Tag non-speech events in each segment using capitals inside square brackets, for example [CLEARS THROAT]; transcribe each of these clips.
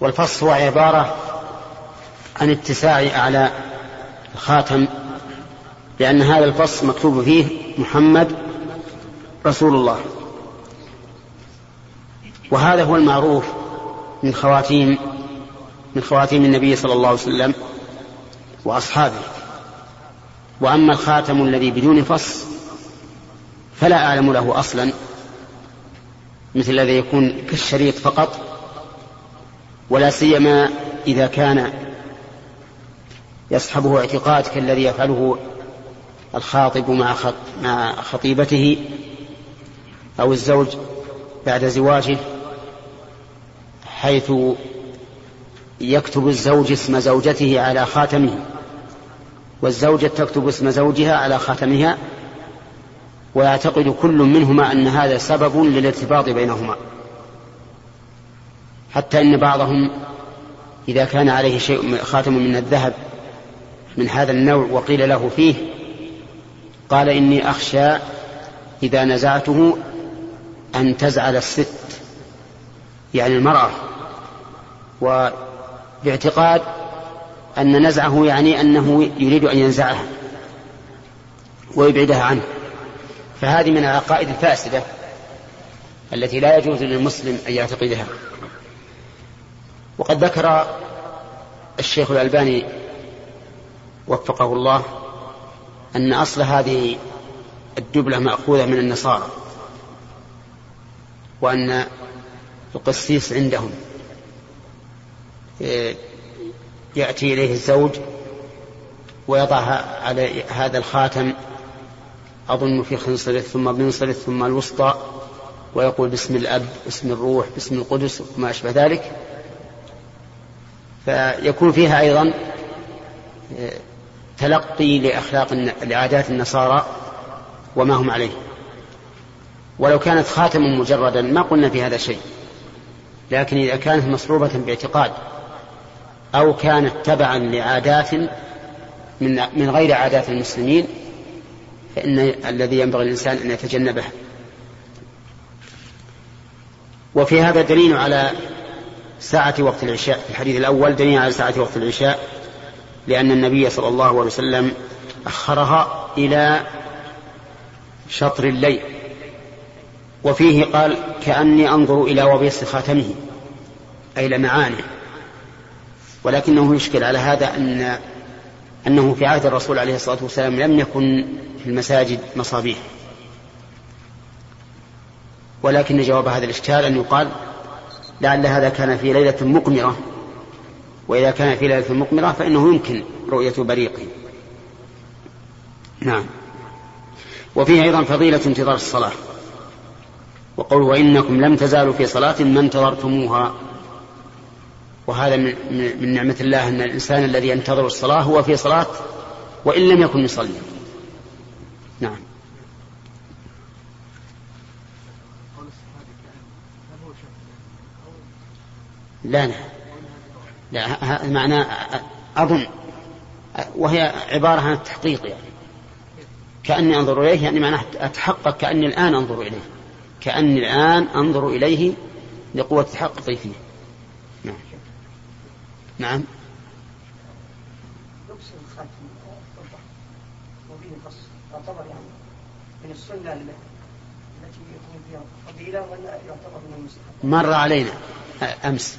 والفص هو عبارة عن اتساع أعلى الخاتم لأن هذا الفص مكتوب فيه محمد رسول الله. وهذا هو المعروف من خواتيم من خواتيم النبي صلى الله عليه وسلم وأصحابه. وأما الخاتم الذي بدون فص فلا أعلم له أصلا مثل الذي يكون كالشريط فقط. ولا سيما إذا كان يصحبه اعتقاد كالذي يفعله الخاطب مع مع خطيبته أو الزوج بعد زواجه حيث يكتب الزوج اسم زوجته على خاتمه والزوجة تكتب اسم زوجها على خاتمها ويعتقد كل منهما أن هذا سبب للارتباط بينهما. حتى إن بعضهم إذا كان عليه شيء خاتم من الذهب من هذا النوع وقيل له فيه قال إني أخشى إذا نزعته أن تزعل الست يعني المرأة. وباعتقاد أن نزعه يعني أنه يريد أن ينزعها ويبعدها عنه. فهذه من العقائد الفاسدة التي لا يجوز للمسلم أن يعتقدها. وقد ذكر الشيخ الألباني وفقه الله أن أصل هذه الدبلة مأخوذة من النصارى وأن القسيس عندهم يأتي إليه الزوج ويضع على هذا الخاتم أظن في خنصره ثم بنصره ثم الوسطى ويقول باسم الأب باسم الروح باسم القدس وما أشبه ذلك. فيكون فيها أيضا تلقي لأخلاق لعادات النصارى وما هم عليه. ولو كانت خاتما مجردا ما قلنا في هذا شيء. لكن إذا كانت مصلوبة باعتقاد أو كانت تبعا لعادات من من غير عادات المسلمين فإن الذي ينبغي الإنسان أن يتجنبه وفي هذا دليل على ساعة وقت العشاء في الحديث الأول دليل على ساعة وقت العشاء لأن النبي صلى الله عليه وسلم أخرها إلى شطر الليل وفيه قال كأني أنظر إلى وبيص خاتمه أي لمعانه ولكنه يشكل على هذا أن أنه في عهد الرسول عليه الصلاة والسلام لم يكن في المساجد مصابيح. ولكن جواب هذا الإشكال أن يقال لعل هذا كان في ليلة مقمرة. وإذا كان في ليلة مقمرة فإنه يمكن رؤية بريقه. نعم. وفيه أيضا فضيلة انتظار الصلاة. وقول وإنكم لم تزالوا في صلاة ما انتظرتموها. وهذا من, من نعمة الله أن الإنسان الذي ينتظر الصلاة هو في صلاة وإن لم يكن يصلي. نعم. لا لا. لا معنى أظن. وهي عبارة عن التحقيق يعني. كأني أنظر إليه يعني معناه أتحقق كأني الآن أنظر إليه. كأني الآن أنظر إليه لقوة تحققي فيه نعم. نعم. من السنة التي يكون فيها فضيلة ولا يعتبر من المستحب؟ مر علينا أمس.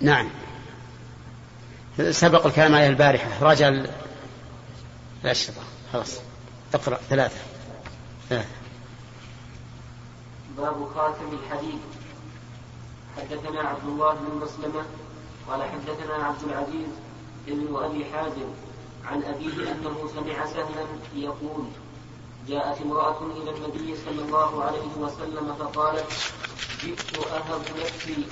نعم. سبق الكلام عليه البارحة. راجع الأشرطة. خلاص. اقرأ ثلاثة. ثلاثة باب خاتم الحديد. حدثنا عبد الله بن مسلمة قال حدثنا عبد العزيز بن أبي حازم عن أبيه أنه سمع سهلا يقول جاءت امرأة إلى النبي صلى الله عليه وسلم فقالت جئت أهب نفسي.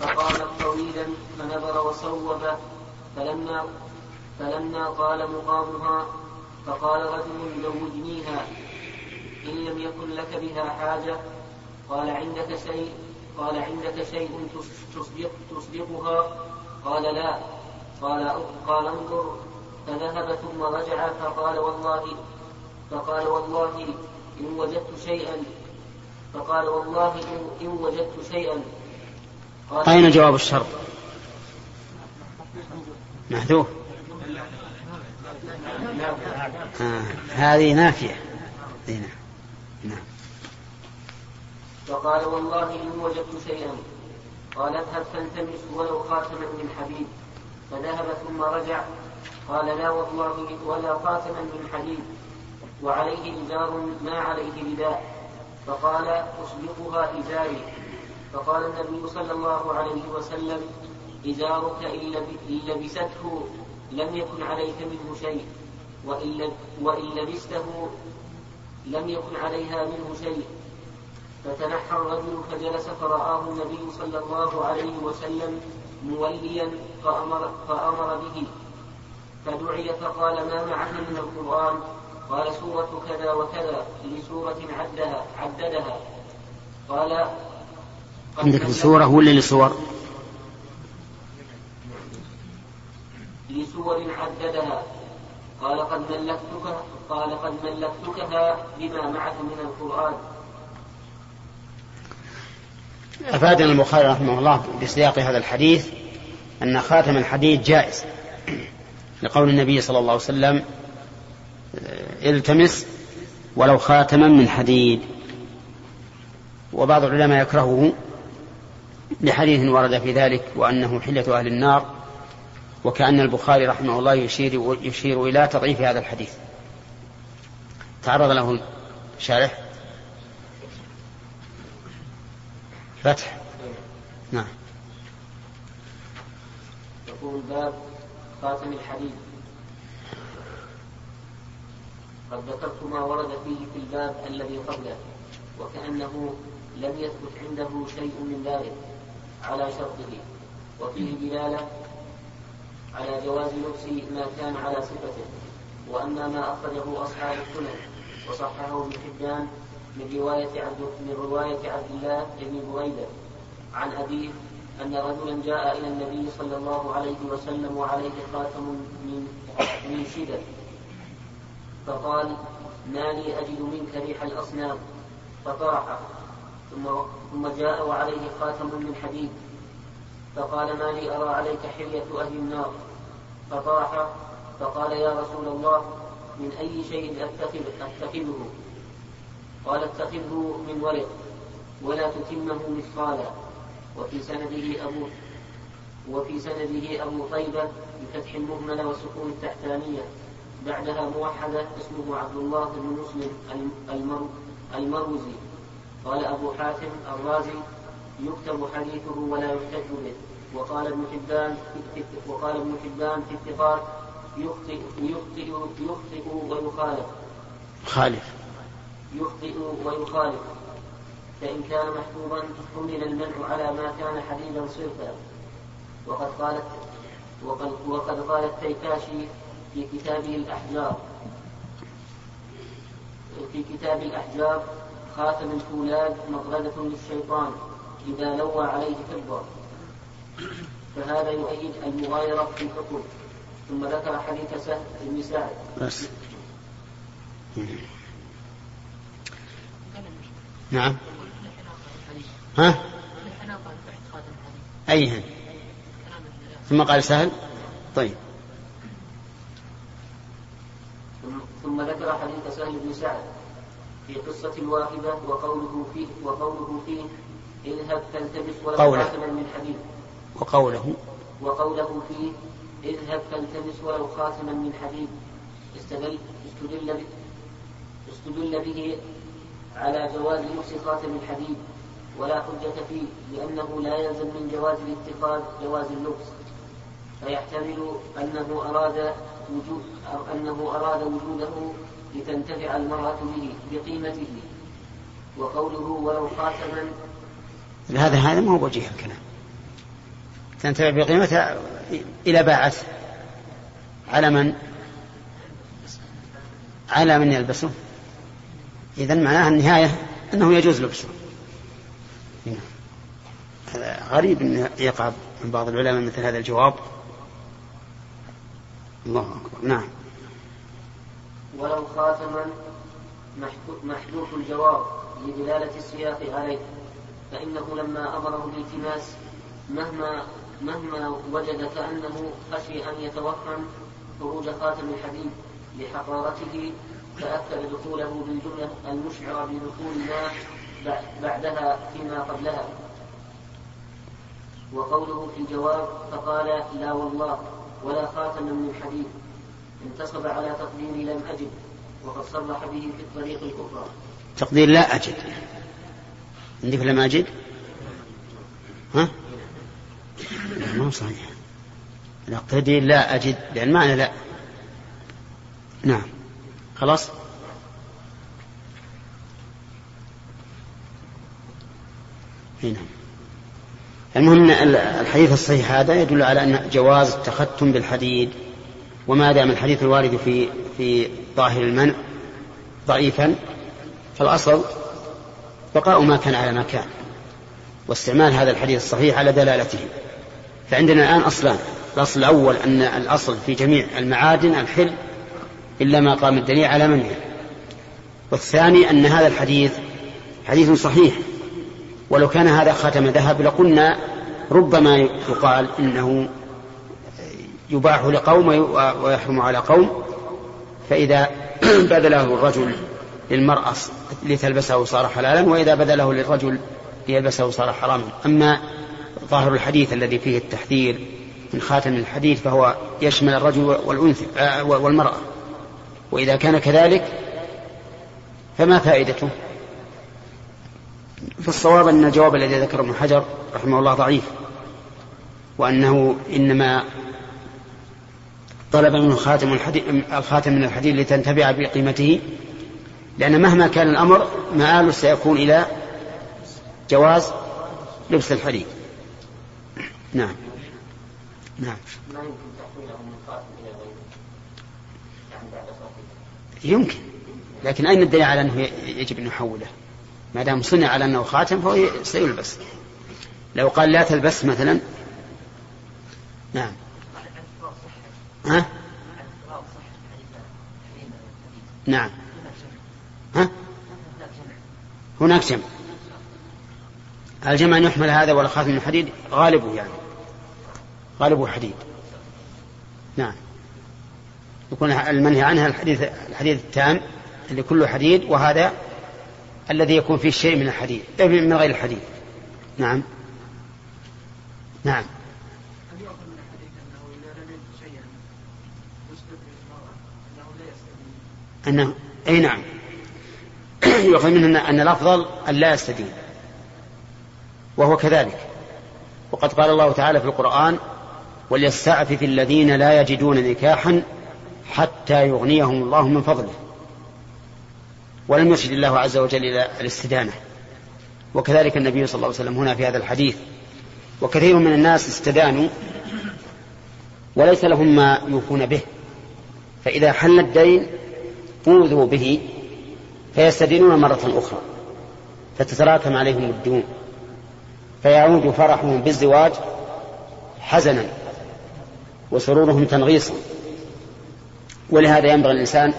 فقال طويلا فنظر وصوب فلما فلما طال مقامها فقال رجل زوجنيها إن لم يكن لك بها حاجة قال عندك شيء قال عندك شيء تصدق تصدقها قال لا. قال قال انظر فذهب ثم رجع فقال والله فقال والله إن وجدت شيئا. فقال والله إن وجدت شيئا. قال أين جواب الشرط؟ محذوف. آه. هذه نافية. نعم. نعم. فقال والله إن وجدت شيئا. قال اذهب فالتمس ولو خاتما من حديد. فذهب ثم رجع. قال لا والله ولا خاتما من حديد. وعليه إزار ما عليه رداء فقال أسبقها إزاري فقال النبي صلى الله عليه وسلم إزارك إن لبسته لم يكن عليك منه شيء وإن لبسته لم يكن عليها منه شيء. فتنحى الرجل فجلس فرآه النبي صلى الله عليه وسلم موليا فأمر, فأمر به. فدعي فقال ما معك من القرآن؟ قال سورة كذا وكذا لسورة عدها عددها. قال عندك لسورة ولا لسور؟ لسور عددها. قال قد ملكتك قال قد ملكتكها بما معك من القرآن. أفادنا البخاري رحمه الله بسياق هذا الحديث أن خاتم الحديد جائز. لقول النبي صلى الله عليه وسلم التمس ولو خاتما من حديد. وبعض العلماء يكرهه لحديث ورد في ذلك وأنه حلة أهل النار وكأن البخاري رحمه الله يشير, يشير إلى تضعيف هذا الحديث. تعرض له الشارح فتح. نعم. يقول باب خاتم الحديث قد ذكرت ما ورد فيه في الباب الذي قبله وكأنه لم يثبت عنده شيء من ذلك على شرطه. وفيه دلالة على جواز لبس ما كان على صفته وأما ما أخرجه أصحاب السنن وصححه ابن حبان من رواية عبد من رواية عبد الله بن بريدة عن أبيه أن رجلا جاء إلى النبي صلى الله عليه وسلم وعليه خاتم من من شدة. فقال ما لي أجد منك ريح الأصنام. فطرحه ثم ثم جاء وعليه خاتم من حديد. فقال ما لي أرى عليك حلية أهل النار. فطرح فقال يا رسول الله من أي شيء أتخذ أتخذه؟ قال اتخذه من ورق ولا تتمه مثقالا. وفي سنده أبو وفي سنده أبو طيبة بفتح المهملة وسكون التحتانية. بعدها موحدة اسمه عبد الله بن مسلم المروزي. قال أبو حاتم الرازي يكتب حديثه ولا يحتج به. وقال ابن حبان وقال ابن حبان في الثقات يخطئ يخطئ يخطئ ويخالف. خالف. يخطئ ويخالف. فإن كان محفوظا حمل المنع على ما كان حديدا صرفا. وقد قالت وقد, وقد قال التيكاشي في كتابه الأحجار. في كتاب الأحجار خاتم الفولاذ مطردة للشيطان إذا لوى عليه فضة. فهذا يؤيد المغايرة في الحكم. ثم ذكر حديث سهل بن سعد. بس. نعم. ها؟ أيها ثم قال سهل؟ طيب. ثم ذكر حديث سهل بن سعد في قصة الواهبة وقوله فيه وقوله فيه اذهب فالتمس ولو خاتما من حديد. وقوله. وقوله فيه اذهب فالتمس ولو خاتما من حديد. استدل استدل استدل به على جواز لبس خاتم الحديد. ولا حجة فيه لأنه لا يلزم من جواز الاتخاذ جواز اللبس. فيحتمل أنه أراد وجود أنه أراد وجوده لتنتفع المرأة به بقيمته. وقوله ولو خاتما هذا هذا ما هو وجيه الكلام. تنتفع بقيمتها إلى باعته على من؟ على من يلبسه. إذا معناها النهاية أنه يجوز لبسه. هذا غريب أن يقع من بعض العلماء مثل هذا الجواب. الله أكبر. نعم. ولو خاتما محذوف الجواب لدلالة السياق عليه فإنه لما أمره بالتماس مهما مهما وجد كأنه خشي أن يتوهم خروج خاتم الحديد لحقارته فأكد دخوله بالجملة المشعرة بدخول ما بعدها فيما قبلها. وقوله في الجواب فقال لا والله. ولا خاتم من حديد. انتصب على تقدير لم أجد وقد صرح به في الطريق الأخرى. تقدير لا أجد. عندك لم أجد؟ ها؟ ما صحيح. التقدير لا أجد لأن معنى لا. نعم. خلاص؟ نعم. المهم إن الحديث الصحيح هذا يدل على أن جواز التختم بالحديد وما دام الحديث الوارد في في ظاهر المنع ضعيفا فالأصل بقاء ما كان على ما كان واستعمال هذا الحديث الصحيح على دلالته. فعندنا الآن أصلان الأصل الأول أن الأصل في جميع المعادن الحل إلا ما قام الدليل على منعه والثاني أن هذا الحديث حديث صحيح. ولو كان هذا خاتم ذهب لقلنا ربما يقال إنه يباح لقوم ويحرم على قوم. فإذا [CLEARS THROAT] بذله الرجل للمرأة لتلبسه صار حلالا وإذا بذله للرجل ليلبسه صار حراما. أما ظاهر الحديث الذي فيه التحذير من خاتم الحديث فهو يشمل الرجل والأنثى آه، والمرأة. وإذا كان كذلك فما فائدته؟ فالصواب أن الجواب الذي ذكره ابن حجر رحمه الله ضعيف وأنه إنما طلب منه خاتم الخاتم من الحديد لتنتفع بقيمته لأن مهما كان الأمر مآله سيكون إلى جواز لبس الحديد نعم. نعم. يمكن لكن أين الدليل على أنه يجب أن يحوله؟ ما دام صنع على أنه خاتم فهو سيلبس. لو قال لا تلبس مثلا. نعم. ها؟ نعم. ها؟ هناك جمع. الجمع يحمل هذا ولا خاتم من حديد غالبه يعني. غالبه حديد. نعم. يكون المنهي عنها الحديث الحديث التام اللي كله حديد وهذا الذي يكون فيه شيء من الحديد من غير الحديد. نعم. نعم. أنه أي نعم. [CLEARS THROAT] يؤخذ منه أن الأفضل أن لا يستدين. وهو كذلك. وقد قال الله تعالى في القرآن وليستعفف الذين لا يجدون نكاحا حتى يغنيهم الله من فضله. ولم يرشد الله عز وجل إلى الاستدانة. وكذلك النبي صلى الله عليه وسلم هنا في هذا الحديث. وكثير من الناس استدانوا وليس لهم ما يوفون به. فإذا حل الدين أوذوا به فيستدينون مرة أخرى. فتتراكم عليهم الديون. فيعود فرحهم بالزواج حزنا وسرورهم تنغيصا. ولهذا ينبغي الإنسان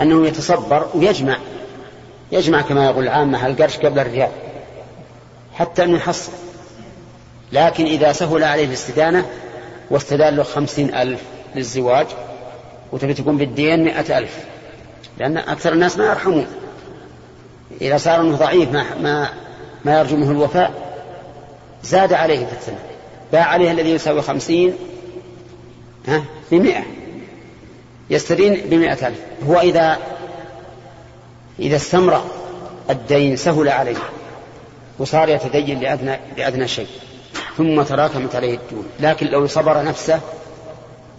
أنه يتصبر ويجمع يجمع كما يقول العامة القرش قبل الريال حتى أنه يحصل. لكن إذا سهل عليه الاستدانة واستدان له خمسين ألف للزواج وتبي تكون بالدين مئة ألف لأن أكثر الناس ما يرحمون. إذا صار أنه ضعيف ما, ما, ما يرجو منه الوفاء زاد عليه في الثمن باع عليه الذي يساوي خمسين ها بمئة. يستدين بمئة ألف. هو إذا إذا استمر الدين سهل عليه وصار يتدين لأدنى, لأدنى شيء ثم تراكمت عليه الديون لكن لو صبر نفسه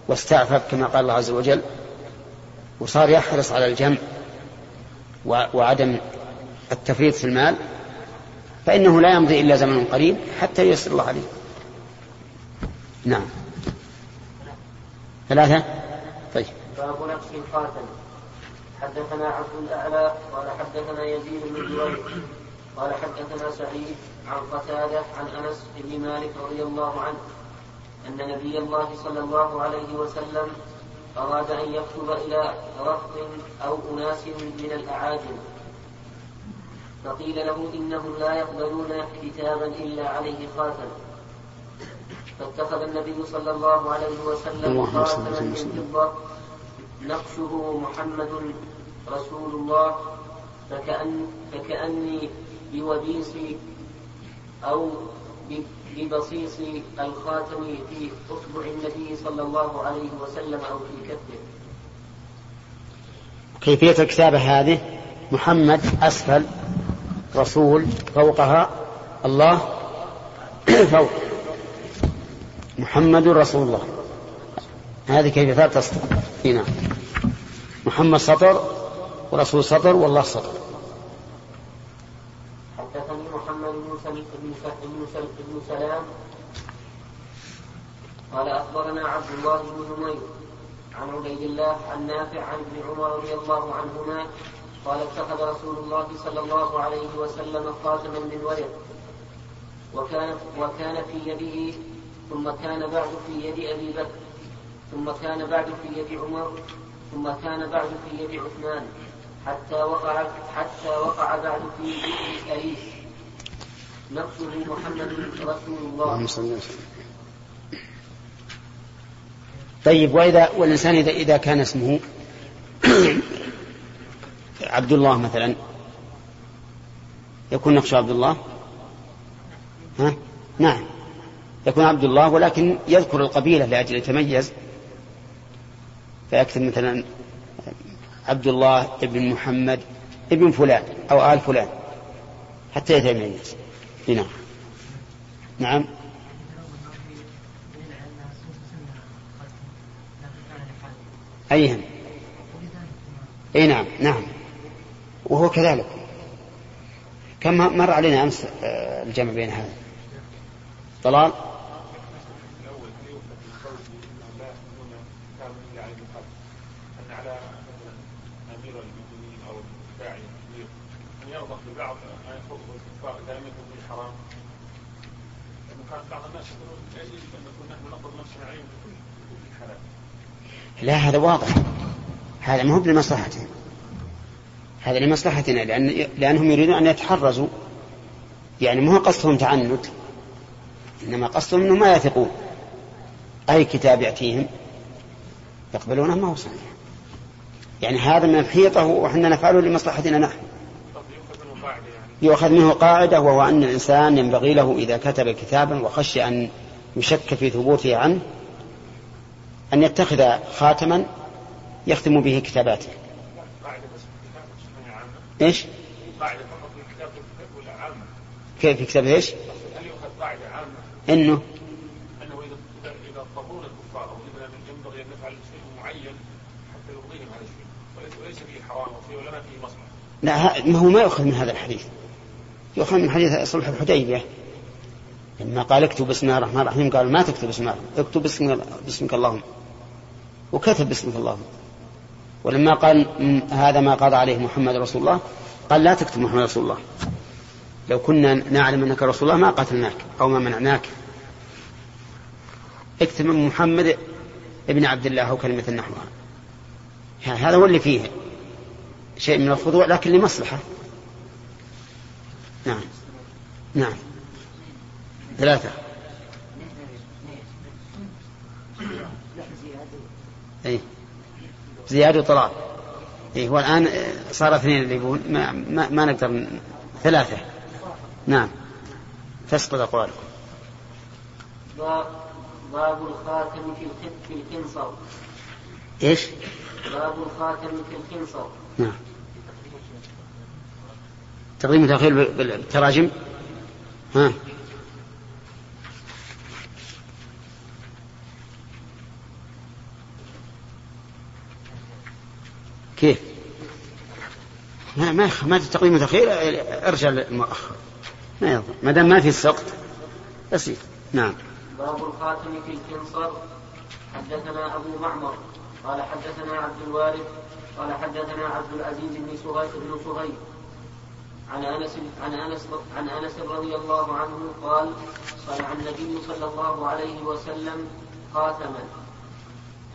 واستعفف كما قال الله عز وجل وصار يحرص على الجمع وعدم التفريط في المال فإنه لا يمضي إلا زمن قريب حتى ييسر الله عليه. نعم. ثلاثة؟ طيب. باب نقص الخاتم حدثنا عبد الأعلى قال حدثنا يزيد بن جريج قال حدثنا سعيد عن قتادة عن أنس بن مالك رضي الله عنه أن نبي الله صلى الله عليه وسلم أراد أن يكتب إلى رفض أو أناس من الأعاجم. فقيل له إنهم لا يقبلون كتابا إلا عليه خاتم. فاتخذ النبي صلى الله عليه وسلم خاتما من فضة نقشه محمد رسول الله فكأن فكأني بوبيس أو ببصيص الخاتم في أصبع النبي صلى الله عليه وسلم أو في كفه كيفية الكتابة هذه؟ محمد أسفل رسول فوقها الله [CLEARS THROAT] فوق. محمد رسول الله. هذه كيفية تصدر نعم محمد سطر ورسول سطر والله سطر حدثني محمد بن سلام. قال أخبرنا عبد الله بن نمير عن عبيد الله عن نافع عن ابن عمر رضي الله عنهما قال اتخذ رسول الله صلى الله عليه وسلم خاتما من ورق. وكان وكان في يده ثم كان بعد في يد أبي بكر ثم كان بعد في يد عمر ثم كان بعد في يد عثمان. حتى وقع حتى وقع بعد في يد أليس نقصه محمد رسول الله. طيب وإذا والإنسان إذا إذا كان اسمه [COUGHS] عبد الله مثلا يكون نقش عبد الله؟ ها؟ نعم. يكون عبد الله ولكن يذكر القبيلة لأجل يتميز. فيكتب مثلا عبد الله ابن محمد ابن فلان أو آل فلان حتى يتميز نعم. نعم. أيهم أي نعم. نعم. وهو كذلك. كم مر علينا أمس آه، الجمع بين هذا؟ طلال لا هذا واضح. هذا ما هو لمصلحتهم هذا لمصلحتنا لأن لأنهم يريدون أن يتحرزوا. يعني ما هو قصدهم تعنت إنما قصدهم أنهم ما يثقون. أي كتاب يأتيهم يقبلونه ما هو صحيح. يعني هذا من الحيطة وحنا نفعله لمصلحتنا نحن. يؤخذ منه قاعدة وهو أن الإنسان ينبغي له إذا كتب كتابا وخشي أن يشك في ثبوته عنه أن يتخذ خاتما يختم به كتاباته عامة؟ كيف في كتاب إيش؟ هل يؤخذ قاعدة عامة؟ إنه انه اذا اذا الكفار ينبغي ان نفعل شيء معين حتى فيه حرام ما فيه. لا ما هو ما يؤخذ من هذا الحديث. يؤخذ من حديث صلح الحديبية لما قال اكتب بسم الله الرحمن الرحيم قال ما تكتب بسم الله اكتب باسم باسمك اللهم. وكتب باسمك اللهم. ولما قال هذا ما قضى عليه محمد رسول الله قال لا تكتب محمد رسول الله. لو كنا نعلم أنك رسول الله ما قتلناك أو ما منعناك. اكتب من محمد ابن عبد الله أو كلمة نحوها. هذا هو اللي فيه شيء من الخضوع لكن لمصلحة. نعم. نعم. ثلاثة. أي زياد وطلال إيه هو الآن صار اثنين اللي يقول ما, ما, ما نقدر ثلاثة. نعم. تسقط أقوالكم. باب الخاتم في في الخنصر. إيش؟ باب الخاتم في الخنصر. نعم. تقديم وتأخير بالتراجم؟ ها. كيف؟ ما ما ما تقديم وتأخير ارجع للمؤخر. ما يضر. ما دام ما في سقط بسيط نعم. باب الخاتم في الكنصر. حدثنا أبو معمر. قال حدثنا عبد الوارث. قال حدثنا عبد العزيز بن سهيل. عن أنس عن أنس عن أنس رضي الله عنه قال صنع النبي صلى الله عليه وسلم خاتما.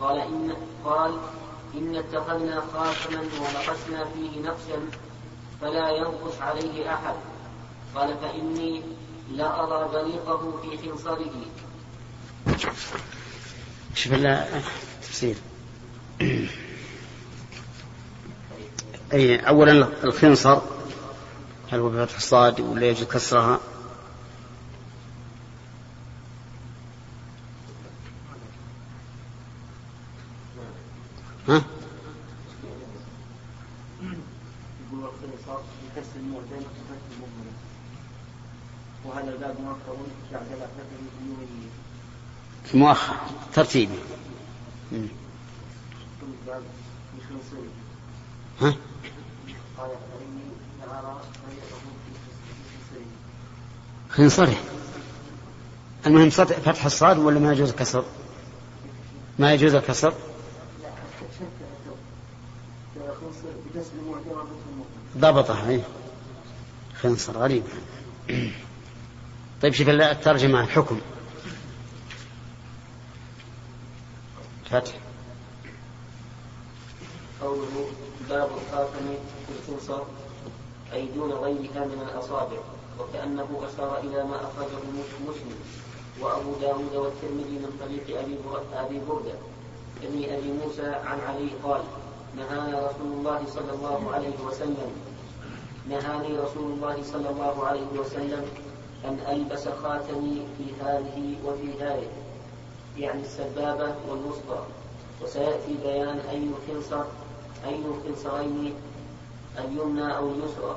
قال إن قال إن اتخذنا خاتما ونقشنا فيه نقشا فلا ينقش عليه أحد. قال فإني لا ارى بريقه في خنصره. شوف تفسير. أي أولا الخنصر. هل هو بفتح الصاد ولا يجوز كسرها ها؟ وهذا مؤخر مؤخر ترتيبي ها؟ خنصره المهم فتح الصاد ولا ما يجوز الكسر؟ ما يجوز الكسر؟ ضبطه اي خنصر غريب. طيب شوف الترجمة الحكم. فتح. قوله باب الخاتم في الخنصر أي دون غيرها من الأصابع. وكأنه أشار إلى ما أخرجه مسلم وأبو داود والترمذي من طريق أبي أبي بردة. ابن أبي موسى عن علي قال نهانا رسول الله صلى الله عليه وسلم. نهاني رسول الله صلى الله عليه وسلم أن ألبس خاتمي في هذه وفي هذه يعني السبابة والوسطى وسيأتي بيان أي الخنصر أي الخنصرين اليمنى أو اليسرى.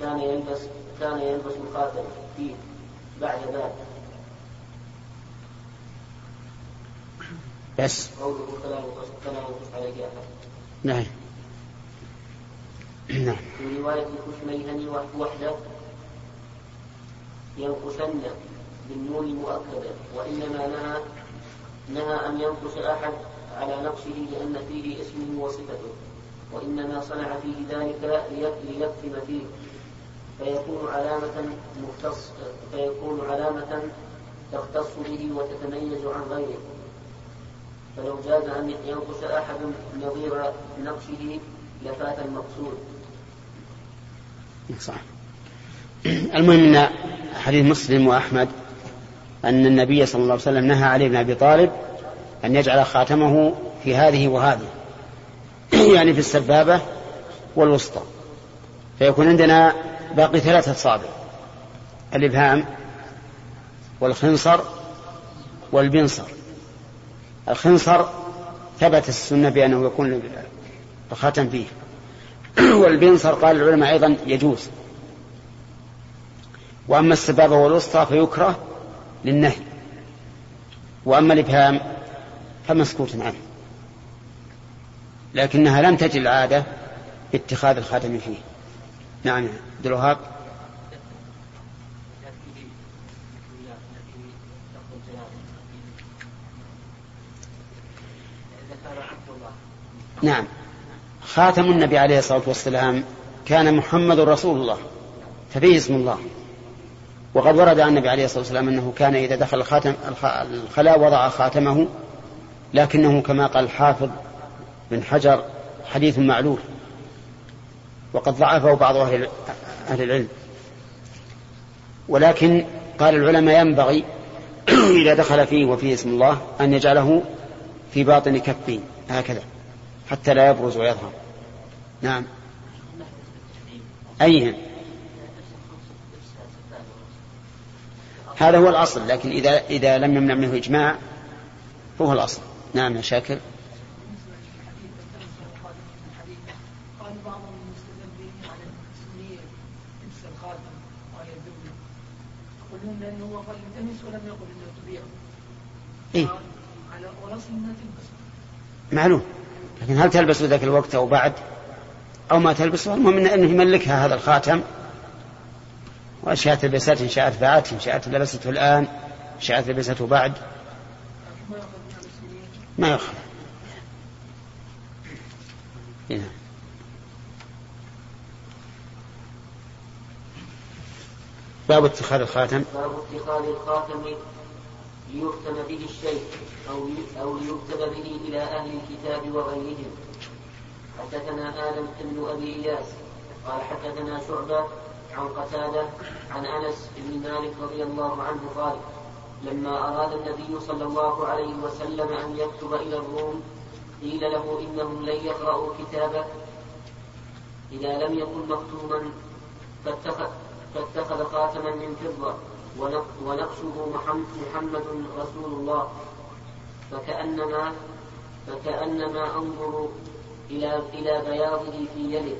كان يلبس كان يلبس الخاتم فيه بعد ذلك. بس. قوله فلا ينقص فلا ينقص عليه أحد نعم. نعم. في رواية الكشميهني وحده ينقصن بالنون مؤكدة وإنما نهى نهى أن ينقص أحد على نقصه لأن فيه اسمه وصفته وإنما صنع فيه ذلك ليكتم فيه. فيكون علامة مختص فيكون علامة تختص به وتتميز عن غيره. فلو جاز أن ينقص أحد نظير نقشه لفات المقصود. صح. المهم إن حديث مسلم وأحمد أن النبي صلى الله عليه وسلم نهى علي بن أبي طالب أن يجعل خاتمه في هذه وهذه يعني في السبابة والوسطى. فيكون عندنا باقي ثلاثة أصابع الإبهام والخنصر والبنصر. الخنصر ثبت السنة بأنه يكون الخاتم فيه. [CLEARS THROAT] والبنصر قال العلماء أيضا يجوز. وأما السبابة والوسطى فيكره للنهي. وأما الإبهام فمسكوت عنه. لكنها لم تجد العادة باتخاذ الخاتم فيه. نعم. عبد الوهاب. نعم. خاتم النبي عليه الصلاة والسلام كان محمد رسول الله ففيه اسم الله. وقد ورد عن النبي عليه الصلاة والسلام أنه كان إذا دخل الخاتم الخلاء وضع خاتمه لكنه كما قال الحافظ بن حجر حديث معلول. وقد ضعفه بعض أهل العلم. ولكن قال العلماء ينبغي [CLEARS THROAT] إذا دخل فيه وفيه اسم الله أن يجعله في باطن كفه هكذا حتى لا يبرز ويظهر. نعم. أيهم؟ هذا هو الأصل لكن إذا إذا لم يمنع منه إجماع فهو الأصل. نعم يا شاكر يقولون لأنه هو قال التمس ولم يقل أنه تبيع إيه؟ على والأصل ما تلبس معلوم. لكن هل تلبس ذاك الوقت أو بعد؟ أو ما تلبسه؟ المهم أنه يملكها هذا الخاتم. وأشياء تلبسته إن شاءت فعلت إن شاءت لبسته الآن إن شاءت لبسته بعد. ما يخالف. هنا. باب اتخاذ الخاتم. باب اتخاذ الخاتم. ليختم به الشيء أو أو ليكتب به إلى أهل الكتاب وغيرهم. حدثنا آدم بن أبي إياس قال حدثنا شعبة عن قتادة عن أنس بن مالك رضي الله عنه قال لما أراد النبي صلى الله عليه وسلم أن يكتب إلى الروم قيل له إنهم لن يقرأوا كتابه. إذا لم يكن مكتوما فاتخذ, فاتخذ خاتما من فضة. ونقشه محمد رسول الله. فكأنما فكأنما أنظر إلى إلى بياضه في يده.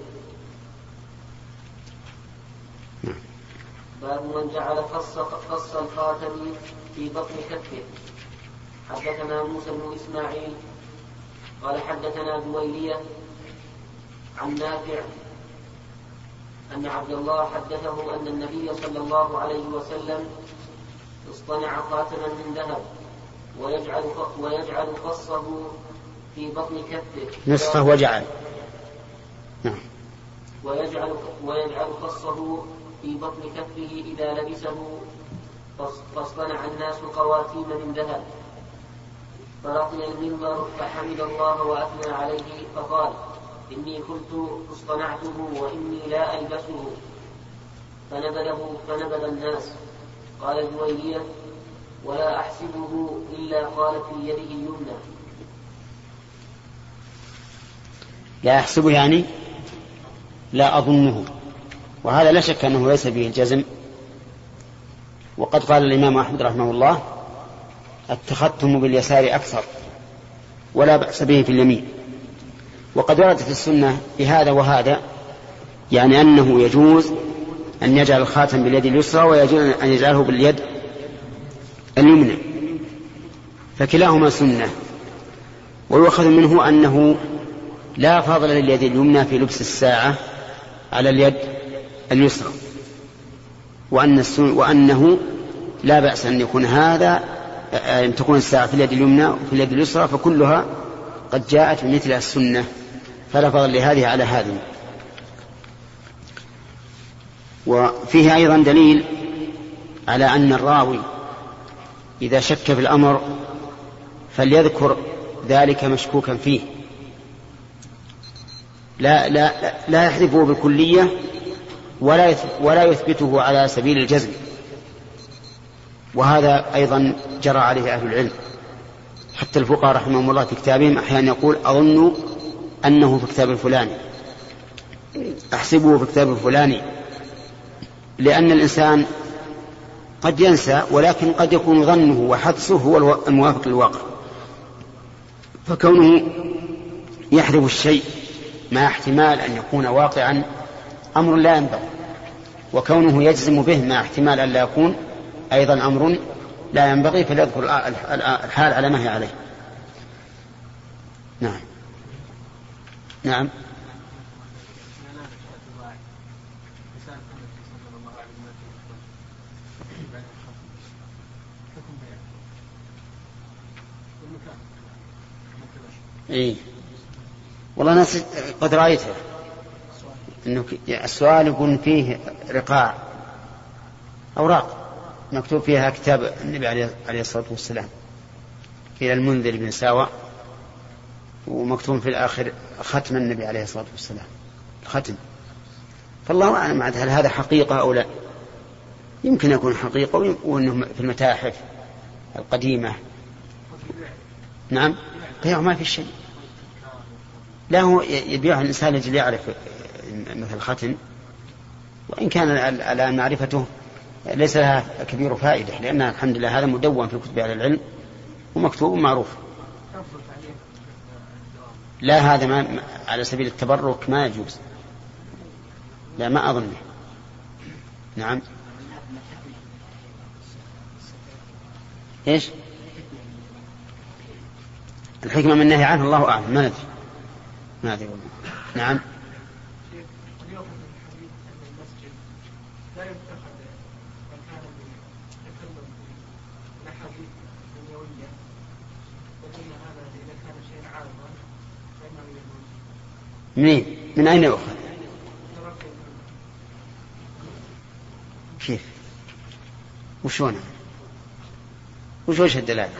باب من جعل فص فص الخاتم في بطن كفه حدثنا موسى بن إسماعيل. قال حدثنا جويلية عن نافع أن عبد الله حدثه أن النبي صلى الله عليه وسلم اصطنع خاتما من ذهب ويجعل ويجعل فصه في بطن كفه. نصفه وجعل. نعم. ويجعل ويجعل فصه في بطن كفه إذا لبسه فاصطنع الناس قواتيم من ذهب. فرقي المنبر فحمد الله وأثنى عليه فقال إني كنت اصطنعته وإني لا ألبسه. فنبذه فنبذ الناس. قال الجويرية ولا أحسبه إلا قال في يده اليمنى. لا أحسبه يعني لا أظنه. وهذا لا شك أنه ليس به الجزم. وقد قال الإمام أحمد رحمه الله التختم باليسار أكثر ولا بأس به في اليمين. وقد وردت في السنة بهذا وهذا يعني أنه يجوز أن يجعل الخاتم باليد اليسرى ويجوز أن يجعله باليد اليمنى فكلاهما سنة. ويؤخذ منه أنه لا فضل لليد اليمنى في لبس الساعة على اليد اليسرى وأن وأنه لا بأس أن يكون هذا أن تكون الساعة في اليد اليمنى وفي اليد اليسرى فكلها قد جاءت بمثل السنة. فلا فضل لهذه على هذه. وفيه أيضا دليل على أن الراوي إذا شك في الأمر فليذكر ذلك مشكوكا فيه. لا لا لا يحذفه بالكلية ولا ولا يثبته على سبيل الجزم. وهذا أيضا جرى عليه أهل العلم. حتى الفقهاء رحمهم الله في كتابهم أحيانا يقول أظن أنه في كتاب الفلاني. أحسبه في كتاب الفلاني. لأن الإنسان قد ينسى ولكن قد يكون ظنه وحدسه هو الموافق للواقع. فكونه يحذف الشيء مع احتمال أن يكون واقعا أمر لا ينبغي. وكونه يجزم به مع احتمال أن لا يكون أيضا أمر لا ينبغي فليذكر الحال على ما هي عليه. نعم. نعم. إيه. والله ناس قد رأيته. إنه السؤال يكون فيه رقاع. أوراق مكتوب فيها كتاب النبي عليه الصلاة والسلام. إلى المنذر بن ساوى. ومكتوب في الآخر ختم النبي عليه الصلاة والسلام. الختم فالله أعلم هل هذا حقيقة أو لا. يمكن يكون حقيقة وأنه في المتاحف القديمة. نعم؟ بيع ما في شيء. لا هو يبيعها الإنسان لأجل يعرف مثل الختم وإن كان الآن معرفته ليس لها كبير فائدة لأن الحمد لله هذا مدون في كتب أهل العلم ومكتوب معروف لا هذا ما على سبيل التبرك ما يجوز. لا ما أظنه. نعم. إيش؟ الحكمة من النهي عنه الله أعلم. ما ندري. ما أدري نعم. منين؟ من أين يؤخذ؟ كيف؟ وشون؟ وش وجه الدلالة؟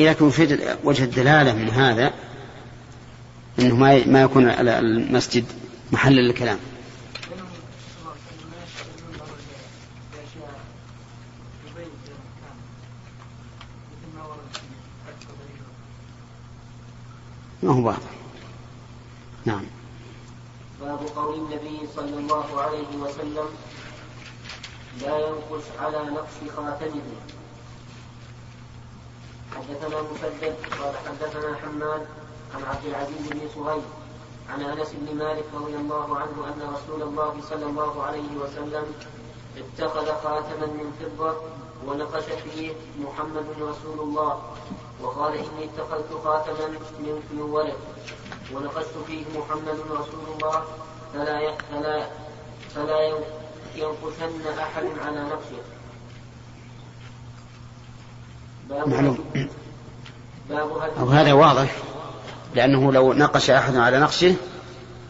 إذا كان في وجه الدلالة من هذا أنه ما ما يكون المسجد محل للكلام هو واضح نعم. باب قول النبي صلى الله عليه وسلم لا ينقش على نقش خاتمه. حدثنا مسدد قال حدثنا حماد عن عبد العزيز بن صهيب عن أنس بن مالك رضي الله عنه أن رسول الله صلى الله عليه وسلم اتخذ خاتما من فضة ونقش فيه محمد رسول الله. وقال إني اتخذت خاتما من ولد ونقشت فيه محمد رسول الله فلا فلا فلا ينقشن أحد على نقشه معلوم أو هذا واضح لأنه لو نقش أحد على نقشه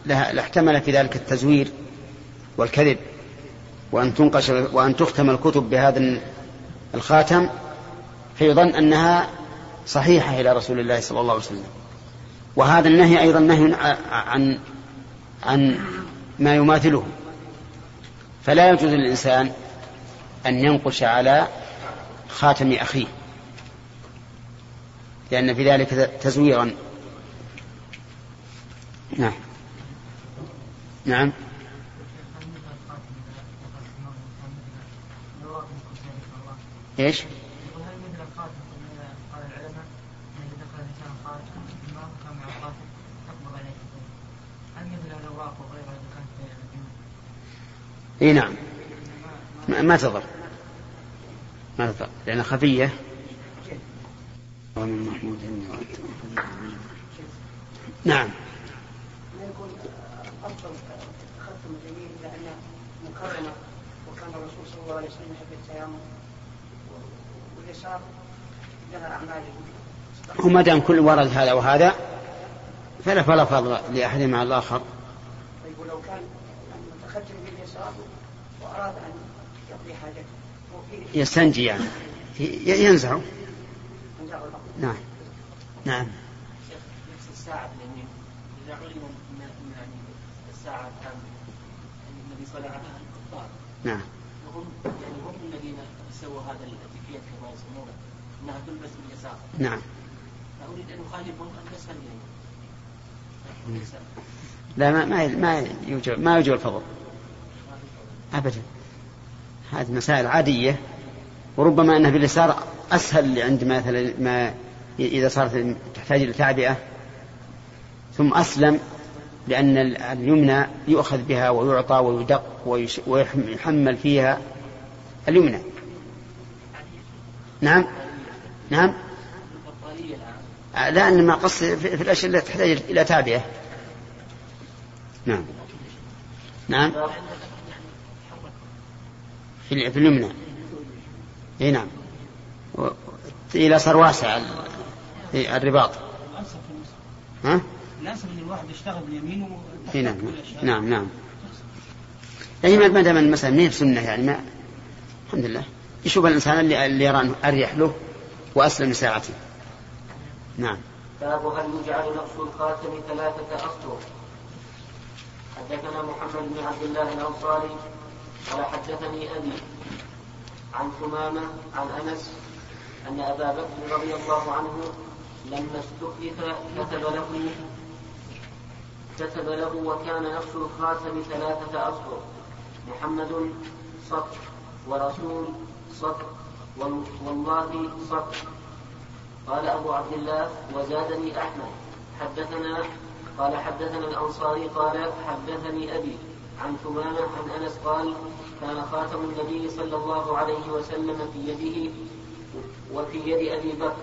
لاحتمل في ذلك التزوير والكذب. وأن تنقش وأن تختم الكتب بهذا الخاتم فيظن أنها صحيحة إلى رسول الله صلى الله عليه وسلم. وهذا النهي أيضا نهي عن عن ما يماثله. فلا يجوز للإنسان أن ينقش على خاتم أخيه. لأن في ذلك تزويرا. نعم. نعم. إيش؟ إي نعم. ما تضر. ما تضر. لأنها خفية. نعم. وما دام كل ورد هذا وهذا فلا فلا فضل لاحدهما على الآخر. طيب ولو كان المتختم باليسار واراد أن يقضي حاجته. يستنجي يعني. ينزعه نعم. نعم. نفس الساعة اليمين إذا علم من يعني الساعة كان النبي صلى الله عليه وسلم نعم. وهم يعني هم الذين سووا هذا الأتيكيت كما يسمونه إنها تلبس باليسار. نعم. فاريد أن اخالفهم ان يسال لا ما ما ما يوجب ما يوجب الفضل. ابدا. هذه مسائل عادية وربما أنها باليسار أسهل عند مثلا ما إذا صارت تحتاج إلى تعبئة. ثم أسلم لأن اليمنى يؤخذ بها ويعطى ويدق ويحمل فيها اليمنى. نعم؟ نعم؟ لا أن ما قص في الأشياء التي تحتاج إلى تعبئة. نعم. نعم؟ في اليمنى. إي نعم. إلى صار واسع الرباط. ها؟ الانسب ان الواحد يشتغل باليمين نعم. نعم نعم. يعني ما دام المسألة ما هي بسنة يعني ما الحمد لله. يشوف الإنسان اللي, اللي يرى أنه أريح له وأسلم لساعته. نعم. باب هل يجعل نقص الخاتم ثلاثة أسطر؟ حدثنا محمد بن عبد الله الأنصاري قال حدثني أبي عن ثمامة عن أنس أن أبا بكر رضي الله عنه لما استخلف كتب له كتب له وكان نقش الخاتم ثلاثة أسطر محمد سطر ورسول سطر والله سطر قال أبو عبد الله وزادني أحمد حدثنا قال حدثنا الأنصاري قال حدثني أبي عن ثمامة عن أنس قال كان خاتم النبي صلى الله عليه وسلم في يده وفي يد أبي بكر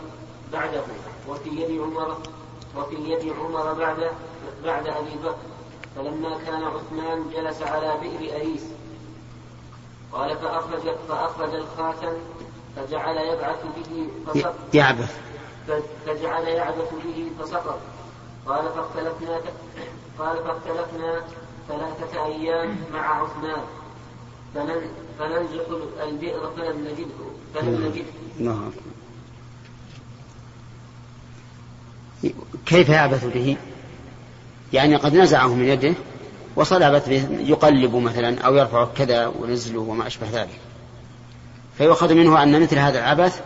بعده وفي يد عمر وفي يد عمر بعد بعد أبي بكر فلما كان عثمان جلس على بئر أريس قال فأخرج فأخرج الخاتم فجعل يبعث به يعبث. فجعل يعبث به فسقط قال فاختلفنا قال فاختلفنا ثلاثة أيام مع عثمان. فننزح البئر فلم نجده فلم نجده نعم. كيف يعبث به؟ يعني قد نزعه من يده وصلبت به يقلب مثلا أو يرفع كذا ونزله وما أشبه ذلك. فيؤخذ منه أن مثل هذا العبث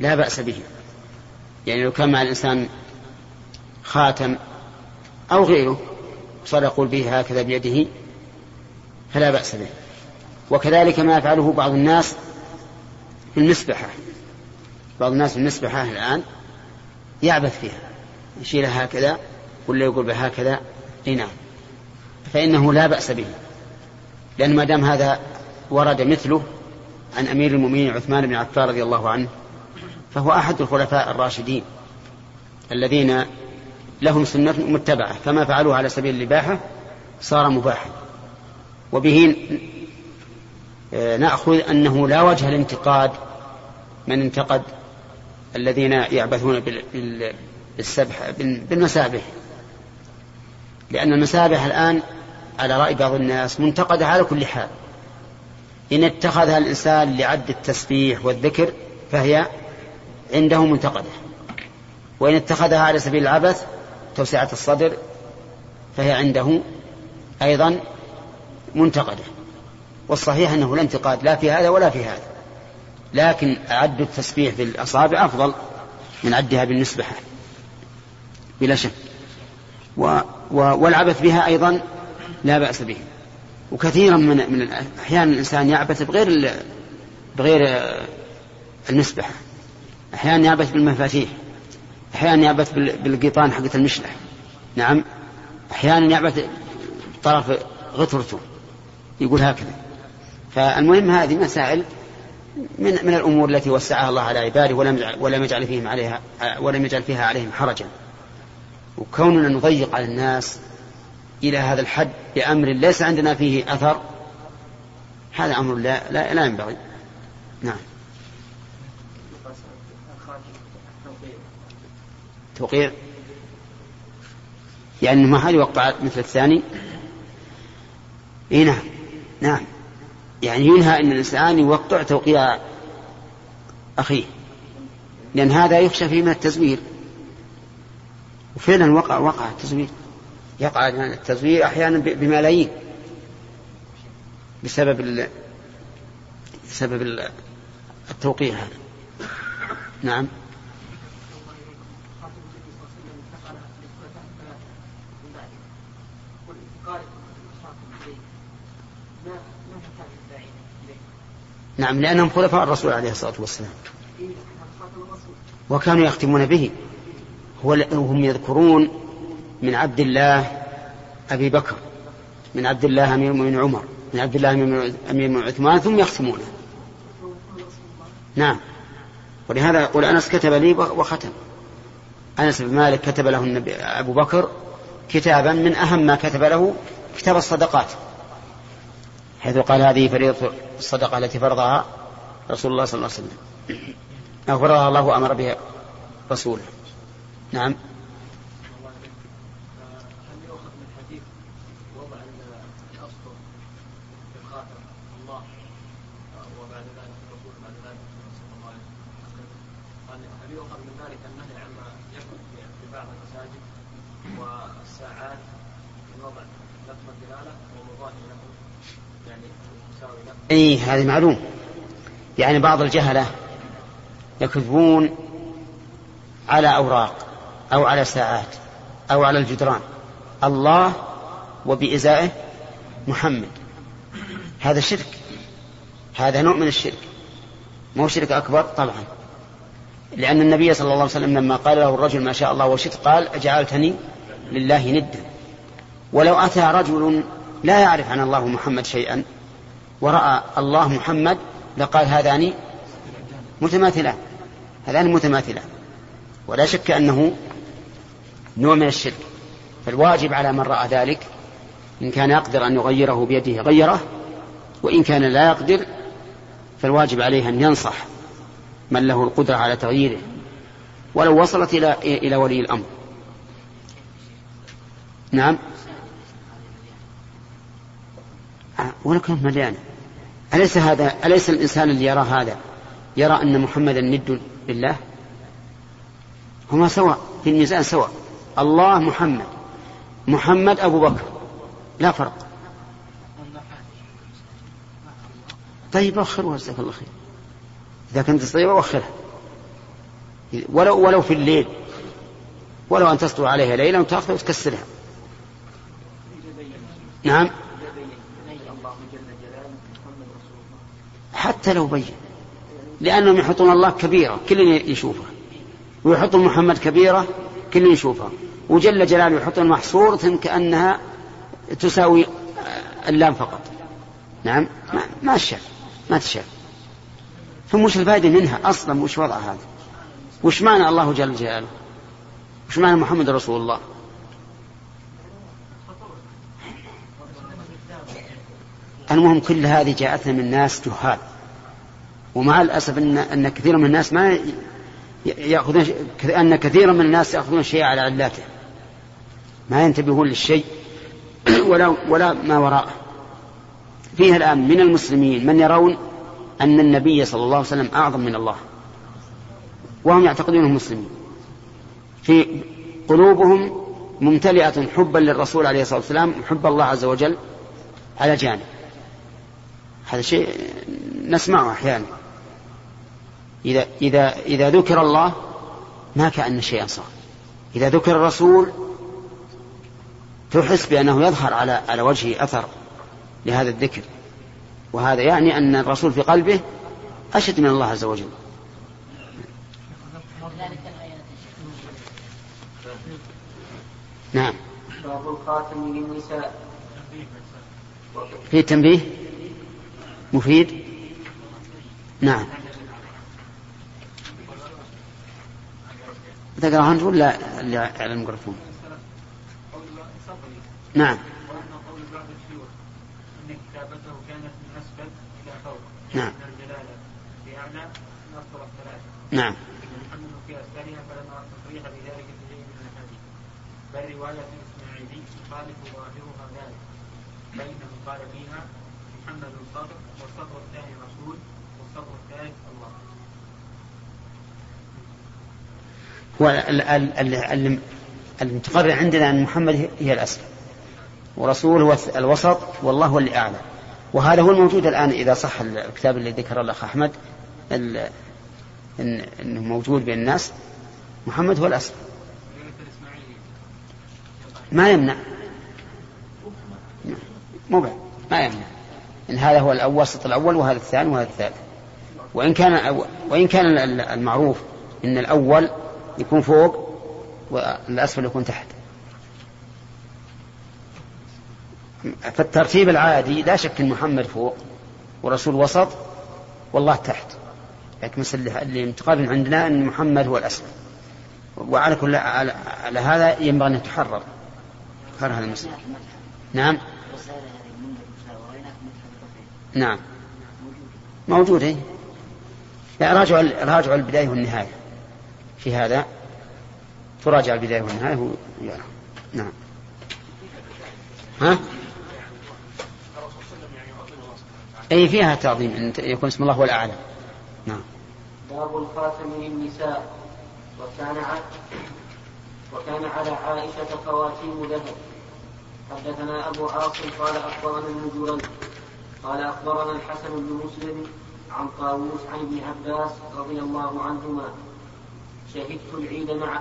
لا بأس به. يعني لو كان مع الإنسان خاتم أو غيره صار يقول به هكذا بيده فلا بأس به. وكذلك ما يفعله بعض الناس في المسبحة. بعض الناس في المسبحة الآن يعبث فيها يشيلها هكذا ولا يقول بهكذا أي نعم. فإنه لا بأس به. لأن ما دام هذا ورد مثله عن أمير المؤمنين عثمان بن عفان رضي الله عنه فهو أحد الخلفاء الراشدين الذين لهم سنة متبعة فما فعلوه على سبيل الإباحة صار مباحا. وبه نأخذ أنه لا وجه لانتقاد من انتقد الذين يعبثون بالسبح بالمسابح. لأن المسابح الآن على رأي بعض الناس منتقدة على كل حال. إن اتخذها الإنسان لعد التسبيح والذكر فهي عنده منتقدة. وإن اتخذها على سبيل العبث توسعة الصدر فهي عنده أيضا منتقدة. والصحيح أنه لا انتقاد لا في هذا ولا في هذا. لكن عد التسبيح بالأصابع أفضل من عدها بالنسبة بلا شك. و والعبث بها أيضا لا بأس به. وكثيرا من من أحيانا الإنسان يعبث بغير بغير المسبحة. أحيانا يعبث بالمفاتيح. أحيانا يعبث بالقيطان حقة المشلح. نعم. أحيانا يعبث بطرف غترته. يقول هكذا. فالمهم هذه مسائل من من الأمور التي وسعها الله على عباده ولم ولم يجعل فيهم عليها ولم يجعل فيها عليهم حرجا. وكوننا نضيق على الناس إلى هذا الحد بأمر ليس عندنا فيه أثر هذا أمر لا لا, لا ينبغي. نعم. توقيع؟ يعني ما هل يوقع مثل الثاني. إي نعم نعم. يعني ينهى إن الإنسان يوقع توقيع أخيه. لأن هذا يخشى فيه من التزوير. وفعلا وقع وقع التزوير. يقع التزوير أحيانا بملايين. بسبب ال... بسبب التوقيع هذا. نعم. نعم لأنهم خلفاء الرسول عليه الصلاة والسلام. وكانوا يختمون به. وهم يذكرون من عبد الله أبي بكر من عبد الله أمير من عمر من عبد الله أمير من عثمان ثم يختمونه. نعم. ولهذا يقول أنس كتب لي وختم. أنس بن مالك كتب له النبي أبو بكر كتابا من أهم ما كتب له كتاب الصدقات. حيث قال هذه فريضة الصدقة التي فرضها رسول الله صلى الله عليه وسلم. أو فرضها الله وأمر بها رسوله. نعم. هذه معلوم. يعني بعض الجهلة يكتبون على أوراق أو على ساعات أو على الجدران. الله وبإزائه محمد. هذا شرك. هذا نوع من الشرك. مو شرك أكبر طبعا. لأن النبي صلى الله عليه وسلم لما قال له الرجل ما شاء الله وشئت قال أجعلتني لله ندا. ولو أتى رجل لا يعرف عن الله محمد شيئا ورأى الله محمد لقال هذان متماثلان هذان متماثلان ولا شك أنه نوع من الشرك فالواجب على من رأى ذلك إن كان يقدر أن يغيره بيده غيره وإن كان لا يقدر فالواجب عليه أن ينصح من له القدرة على تغييره. ولو وصلت إلى إلى ولي الأمر. نعم. آه، ولكن مليانة أليس هذا أليس الإنسان اللي يرى هذا؟ يرى أن محمدا ند لله؟ هما سواء في الميزان سواء. الله محمد. محمد أبو بكر. لا فرق. طيب وخرها جزاك الله خير. إذا كنت تستطيع وخرها ولو ولو في الليل. ولو أن تسطو عليها ليلا وتأخذها وتكسرها. نعم. حتى لو بين. لأنهم يحطون الله كبيرة كل يشوفها. ويحطون محمد كبيرة كل يشوفها. وجل جلاله يحطون محصورة كأنها تساوي اللام فقط. نعم؟ ما, الشاف ما تشاف. ثم وش الفائدة منها أصلا؟ وش وضع هذا؟ وش معنى الله جل جلاله؟ وش معنى محمد رسول الله؟ المهم كل هذه جاءتنا من ناس جهال. ومع الأسف أن, أن كثير من الناس ما يأخذون أن كثيرا من الناس يأخذون الشيء على علاته ما ينتبهون للشيء [CLEARS THROAT] ولا ولا ما وراءه. فيها الآن من المسلمين من يرون أن النبي صلى الله عليه وسلم أعظم من الله. وهم يعتقدونه مسلمين. في قلوبهم ممتلئة حبا للرسول عليه الصلاة والسلام وحب الله عز وجل على جانب. هذا شيء نسمعه أحيانا. إذا, إذا, إذا ذكر الله ما كأن شيئا صار. إذا ذكر الرسول تحس بأنه يظهر على على وجهه أثر لهذا الذكر. وهذا يعني أن الرسول في قلبه أشد من الله عز وجل. نعم. باب الخاتم للنساء. في تنبيه؟ مفيد؟ نعم. تقرأها أنت ولا اللي على الميكروفون؟ نعم. أن كتابته كانت من أسفل إلى فوق نعم. من الجلالة بأعلى نعم. في أسفلها بذلك من بل رواية الإسماعيلي يخالف ظاهرها ذلك فإنه قال فيها محمد الصدر والصدر الثاني رسول والصدر الثالث الله. هو المتقرر عندنا أن محمد هي الأسفل ورسول هو الوسط والله هو اللي أعلى. وهذا هو الموجود الآن إذا صح الكتاب اللي ذكر الأخ أحمد أنه موجود بين الناس. محمد هو الأصل. ما يمنع. مو ما يمنع. إن هذا هو الأوسط الأول وهذا الثاني وهذا الثالث. وإن كان وإن كان المعروف أن الأول يكون فوق والأسفل يكون تحت. فالترتيب العادي لا شك إن محمد فوق ورسول وسط والله تحت. لكن مثل اللي متقابل عندنا إن محمد هو الأسفل. وعلى كل على, هذا ينبغي أن يتحرر. هذا المسلم. نعم. نعم. موجود اي لا راجعوا راجعوا البداية والنهاية. في هذا تراجع البداية والنهاية نعم. ها؟ أي فيها تعظيم أن يكون اسم الله هو الأعلى. نعم. باب الخاتم للنساء. وكان وكان على عائشة خواتيم ذهب حدثنا أبو عاصم قال أخبرنا ابن قال أخبرنا الحسن بن مسلم عن طاووس عن ابن عباس رضي الله عنهما. شهدت العيد مع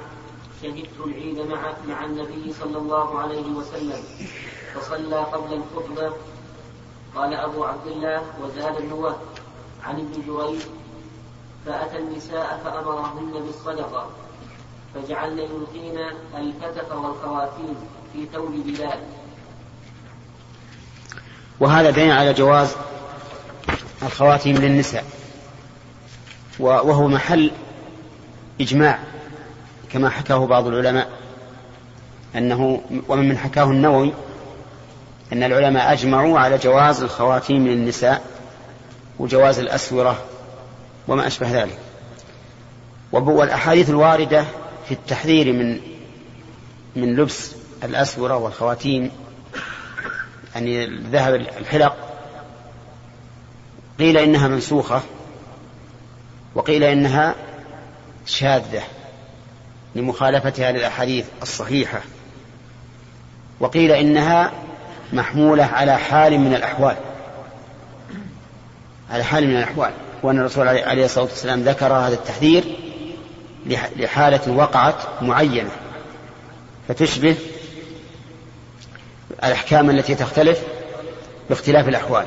شهدت العيد مع مع النبي صلى الله عليه وسلم فصلى قبل الخطبة. قال أبو عبد الله وزاد ابن وهب عن ابن جريج فأتى النساء فأمرهن بالصدقة فجعلن يلقين الفتق والخواتيم في ثوب بلال. وهذا دين على جواز الخواتيم للنساء. وهو محل إجماع كما حكاه بعض العلماء أنه ومن حكاه النووي أن العلماء أجمعوا على جواز الخواتيم للنساء وجواز الأسورة وما أشبه ذلك. والأحاديث الواردة في التحذير من من لبس الأسورة والخواتيم يعني ذهب الحلق قيل إنها منسوخة وقيل إنها شاذة لمخالفتها للأحاديث الصحيحة وقيل إنها محمولة على حال من الأحوال على حال من الأحوال وأن الرسول عليه الصلاة والسلام ذكر هذا التحذير لحالة وقعت معينة فتشبه الأحكام التي تختلف باختلاف الأحوال.